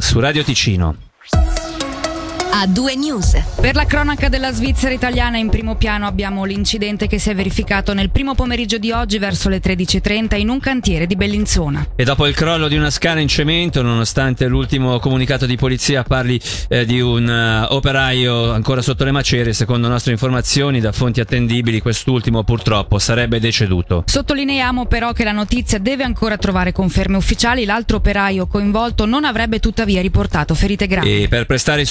Su Radio Ticino a due news. Per la cronaca della Svizzera italiana in primo piano abbiamo l'incidente che si è verificato nel primo pomeriggio di oggi verso le 13.30 in un cantiere di Bellinzona. E dopo il crollo di una scala in cemento, nonostante l'ultimo comunicato di polizia parli eh, di un uh, operaio ancora sotto le macerie, secondo nostre informazioni da fonti attendibili, quest'ultimo purtroppo sarebbe deceduto. Sottolineiamo però che la notizia deve ancora trovare conferme ufficiali. L'altro operaio coinvolto non avrebbe tuttavia riportato ferite gravi. E per prestare i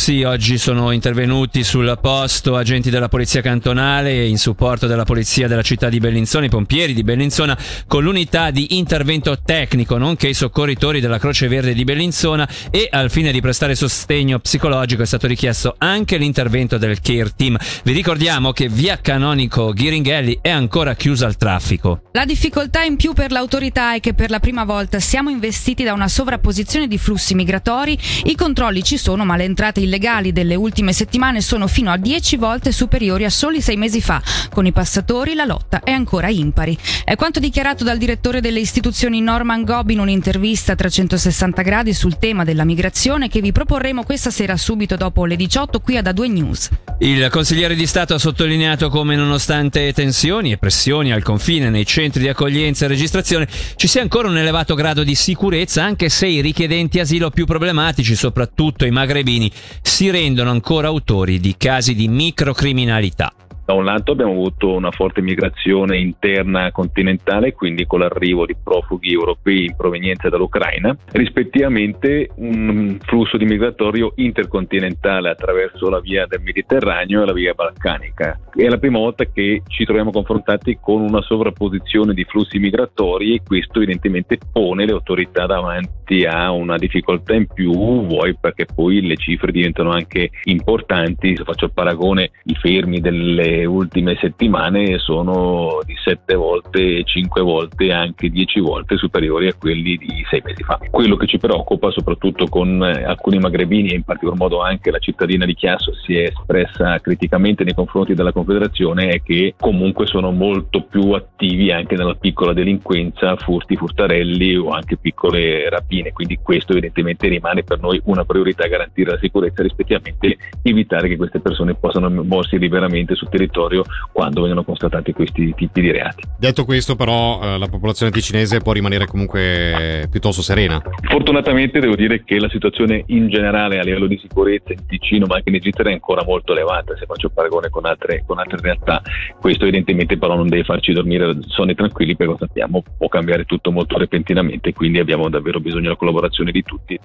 soccorsi sì, oggi sono intervenuti sul posto agenti della polizia cantonale in supporto della polizia della città di Bellinzona, i pompieri di Bellinzona, con l'unità di intervento tecnico, nonché i soccorritori della Croce Verde di Bellinzona e al fine di prestare sostegno psicologico è stato richiesto anche l'intervento del Care Team. Vi ricordiamo che via Canonico Ghiringhelli è ancora chiusa al traffico. La difficoltà in più per l'autorità è che per la prima volta siamo investiti da una sovrapposizione di flussi migratori, i controlli ci sono ma le entrate illegali legali delle ultime settimane sono fino a 10 volte superiori a soli sei mesi fa. Con i passatori la lotta è ancora impari. È quanto dichiarato dal direttore delle istituzioni Norman Gobb in un'intervista a 360 gradi sul tema della migrazione che vi proporremo questa sera subito dopo le 18 qui ad A2 News. Il consigliere di Stato ha sottolineato come nonostante tensioni e pressioni al confine nei centri di accoglienza e registrazione ci sia ancora un elevato grado di sicurezza anche se i richiedenti asilo più problematici, soprattutto i magrebini, si rendono ancora autori di casi di microcriminalità. Da un lato abbiamo avuto una forte migrazione interna continentale, quindi con l'arrivo di profughi europei in provenienza dall'Ucraina, rispettivamente un flusso di migratorio intercontinentale attraverso la via del Mediterraneo e la via balcanica. È la prima volta che ci troviamo confrontati con una sovrapposizione di flussi migratori e questo evidentemente pone le autorità davanti a una difficoltà in più, vuoi perché poi le cifre diventano anche importanti, se faccio il paragone i fermi delle ultime settimane sono di 7 volte, 5 volte, anche 10 volte superiori a quelli di 6 mesi fa. Quello che ci preoccupa, soprattutto con eh, alcuni magrebini e in particolar modo anche la cittadina di Chiasso si è espressa criticamente nei confronti della Confederazione, è che comunque sono molto più attivi anche nella piccola delinquenza, furti, furtarelli o anche piccole rapine. Quindi questo evidentemente rimane per noi una priorità garantire la sicurezza, rispettivamente evitare che queste persone possano muoversi liberamente sul territorio territorio quando vengono constatati questi tipi di reati. Detto questo però eh, la popolazione ticinese può rimanere comunque piuttosto serena? Fortunatamente devo dire che la situazione in generale a livello di sicurezza in Ticino ma anche in Egitto è ancora molto elevata se faccio paragone con altre, con altre realtà. Questo evidentemente però non deve farci dormire sonni tranquilli perché lo sappiamo può cambiare tutto molto repentinamente quindi abbiamo davvero bisogno della collaborazione di tutti.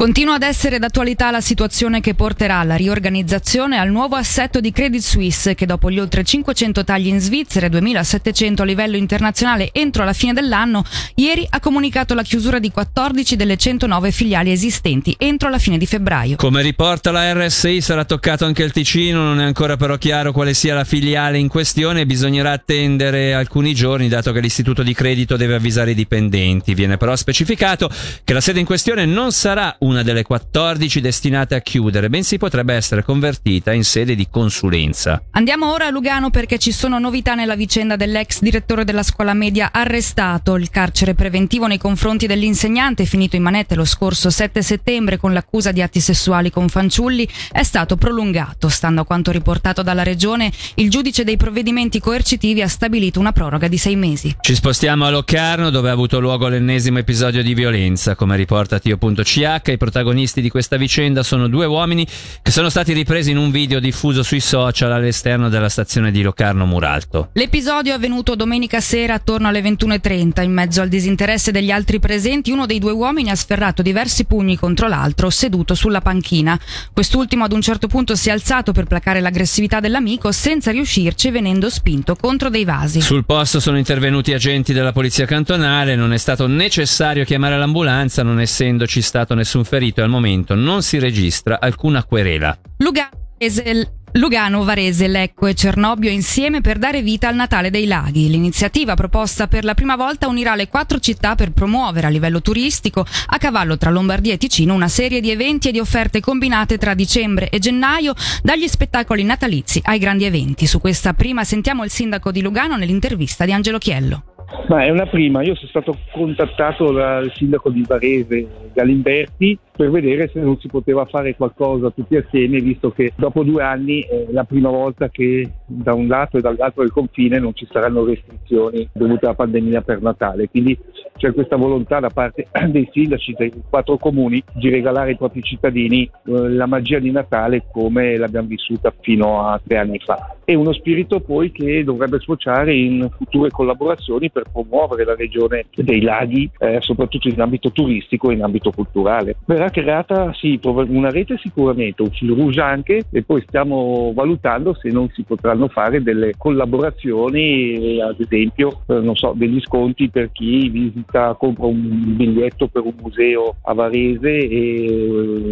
Continua ad essere d'attualità la situazione che porterà alla riorganizzazione al nuovo assetto di Credit Suisse che dopo gli oltre 500 tagli in Svizzera e 2700 a livello internazionale entro la fine dell'anno, ieri ha comunicato la chiusura di 14 delle 109 filiali esistenti entro la fine di febbraio. Come riporta la RSI sarà toccato anche il Ticino, non è ancora però chiaro quale sia la filiale in questione bisognerà attendere alcuni giorni dato che l'istituto di credito deve avvisare i dipendenti. Viene però specificato che la sede in questione non sarà un una delle 14 destinate a chiudere, bensì potrebbe essere convertita in sede di consulenza. Andiamo ora a Lugano perché ci sono novità nella vicenda dell'ex direttore della scuola media arrestato. Il carcere preventivo nei confronti dell'insegnante finito in manette lo scorso 7 settembre con l'accusa di atti sessuali con fanciulli è stato prolungato. Stando a quanto riportato dalla regione, il giudice dei provvedimenti coercitivi ha stabilito una proroga di sei mesi. Ci spostiamo a Locarno dove ha avuto luogo l'ennesimo episodio di violenza, come riporta Tio.ch protagonisti di questa vicenda sono due uomini che sono stati ripresi in un video diffuso sui social all'esterno della stazione di Locarno Muralto. L'episodio è avvenuto domenica sera attorno alle 21.30. In mezzo al disinteresse degli altri presenti, uno dei due uomini ha sferrato diversi pugni contro l'altro, seduto sulla panchina. Quest'ultimo ad un certo punto si è alzato per placare l'aggressività dell'amico senza riuscirci venendo spinto contro dei vasi. Sul posto sono intervenuti agenti della polizia cantonale, non è stato necessario chiamare l'ambulanza non essendoci stato nessun ferito al momento non si registra alcuna querela. Lugano, Varese, Lecco e Cernobbio insieme per dare vita al Natale dei Laghi. L'iniziativa proposta per la prima volta unirà le quattro città per promuovere a livello turistico, a cavallo tra Lombardia e Ticino, una serie di eventi e di offerte combinate tra dicembre e gennaio, dagli spettacoli natalizi ai grandi eventi. Su questa prima sentiamo il sindaco di Lugano nell'intervista di Angelo Chiello. Ma è una prima, io sono stato contattato dal sindaco di Varese, Galimberti, per vedere se non si poteva fare qualcosa tutti assieme, visto che dopo due anni è la prima volta che da un lato e dall'altro del confine non ci saranno restrizioni dovute alla pandemia per Natale. Quindi c'è questa volontà da parte dei sindaci dei quattro comuni di regalare ai propri cittadini eh, la magia di Natale come l'abbiamo vissuta fino a tre anni fa. È uno spirito poi che dovrebbe sfociare in future collaborazioni per promuovere la regione dei laghi, eh, soprattutto in ambito turistico e in ambito culturale. Verrà creata sì, una rete sicuramente, un fil rouge anche e poi stiamo valutando se non si potranno fare delle collaborazioni, ad esempio eh, so, degli sconti per chi visita, compra un biglietto per un museo a Varese e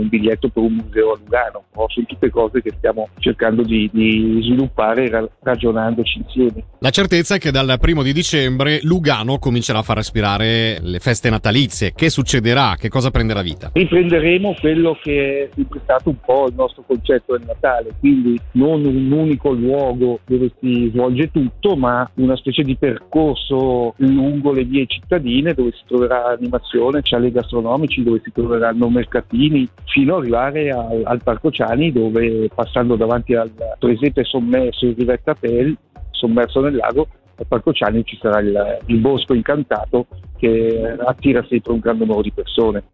un biglietto per un museo a Lugano. No? Sono tutte cose che stiamo cercando di, di sviluppare ragionandoci insieme. La certezza è che dal primo di dicembre Lugano comincerà a far respirare le feste natalizie. Che succederà? Che cosa prenderà vita? Riprenderemo quello che è sempre stato un po' il nostro concetto del Natale, quindi non un unico luogo dove si svolge tutto, ma una specie di percorso lungo le vie cittadine dove si troverà animazione, ciali gastronomici, dove si troveranno mercatini, fino ad arrivare al, al Parco Ciani dove passando davanti al presepe sommerso in Rivetta Pel sommerso nel lago, al Parco Ciani ci sarà il, il bosco incantato che attira sempre un gran numero di persone.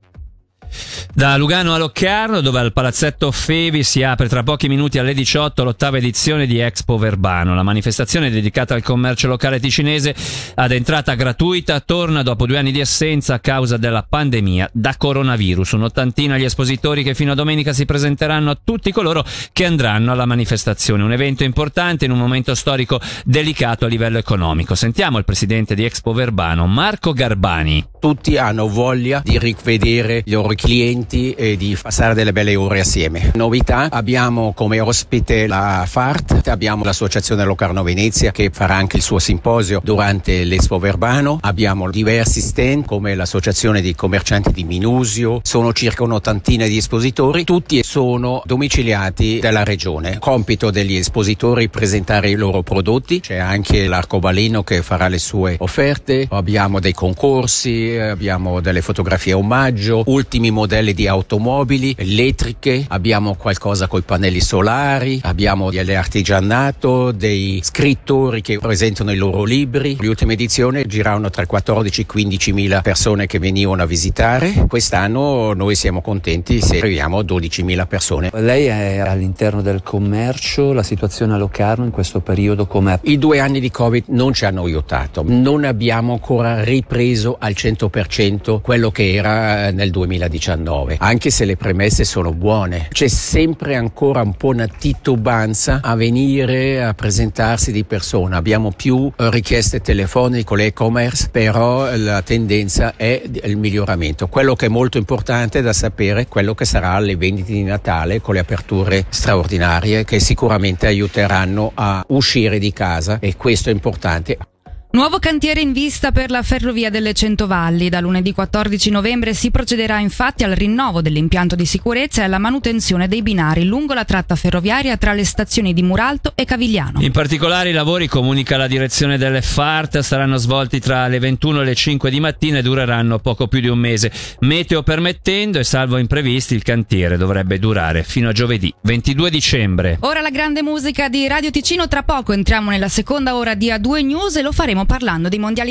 Da Lugano a Loccarno, dove al Palazzetto Fevi si apre tra pochi minuti alle 18 l'ottava edizione di Expo Verbano. La manifestazione dedicata al commercio locale ticinese ad entrata gratuita torna dopo due anni di assenza a causa della pandemia da coronavirus. Un'ottantina gli espositori che fino a domenica si presenteranno a tutti coloro che andranno alla manifestazione. Un evento importante in un momento storico delicato a livello economico. Sentiamo il presidente di Expo Verbano, Marco Garbani. Tutti hanno voglia di rivedere i loro clienti e di passare delle belle ore assieme. Novità, abbiamo come ospite la FART, abbiamo l'associazione Locarno Venezia che farà anche il suo simposio durante l'Expo Verbano, abbiamo diversi stand come l'associazione di commercianti di Minusio, sono circa un'ottantina di espositori, tutti sono domiciliati dalla regione. Compito degli espositori presentare i loro prodotti, c'è anche l'arcobaleno che farà le sue offerte, abbiamo dei concorsi, abbiamo delle fotografie omaggio, ultimi modelli di automobili elettriche, abbiamo qualcosa con i pannelli solari, abbiamo dell'artigianato, dei scrittori che presentano i loro libri. Le ultime edizioni giravano tra 14 e 15 mila persone che venivano a visitare. Quest'anno noi siamo contenti se arriviamo a 12 mila persone. Lei è all'interno del commercio, la situazione a Locarno in questo periodo com'è? I due anni di Covid non ci hanno aiutato, non abbiamo ancora ripreso al 100% quello che era nel 2019, anche se le premesse sono buone. C'è sempre ancora un po' una titubanza a venire a presentarsi di persona. Abbiamo più richieste telefoniche con l'e-commerce, però la tendenza è il miglioramento. Quello che è molto importante da sapere è quello che sarà le vendite di Natale con le aperture straordinarie che sicuramente aiuteranno a uscire di casa e questo è importante. Nuovo cantiere in vista per la ferrovia delle Centovalli. Da lunedì 14 novembre si procederà infatti al rinnovo dell'impianto di sicurezza e alla manutenzione dei binari lungo la tratta ferroviaria tra le stazioni di Muralto e Cavigliano. In particolare i lavori, comunica la direzione delle FART, saranno svolti tra le 21 e le 5 di mattina e dureranno poco più di un mese. Meteo permettendo e salvo imprevisti il cantiere dovrebbe durare fino a giovedì 22 dicembre. Ora la grande musica di Radio Ticino, tra poco entriamo nella seconda ora di A2 News e lo faremo parlando dei mondiali di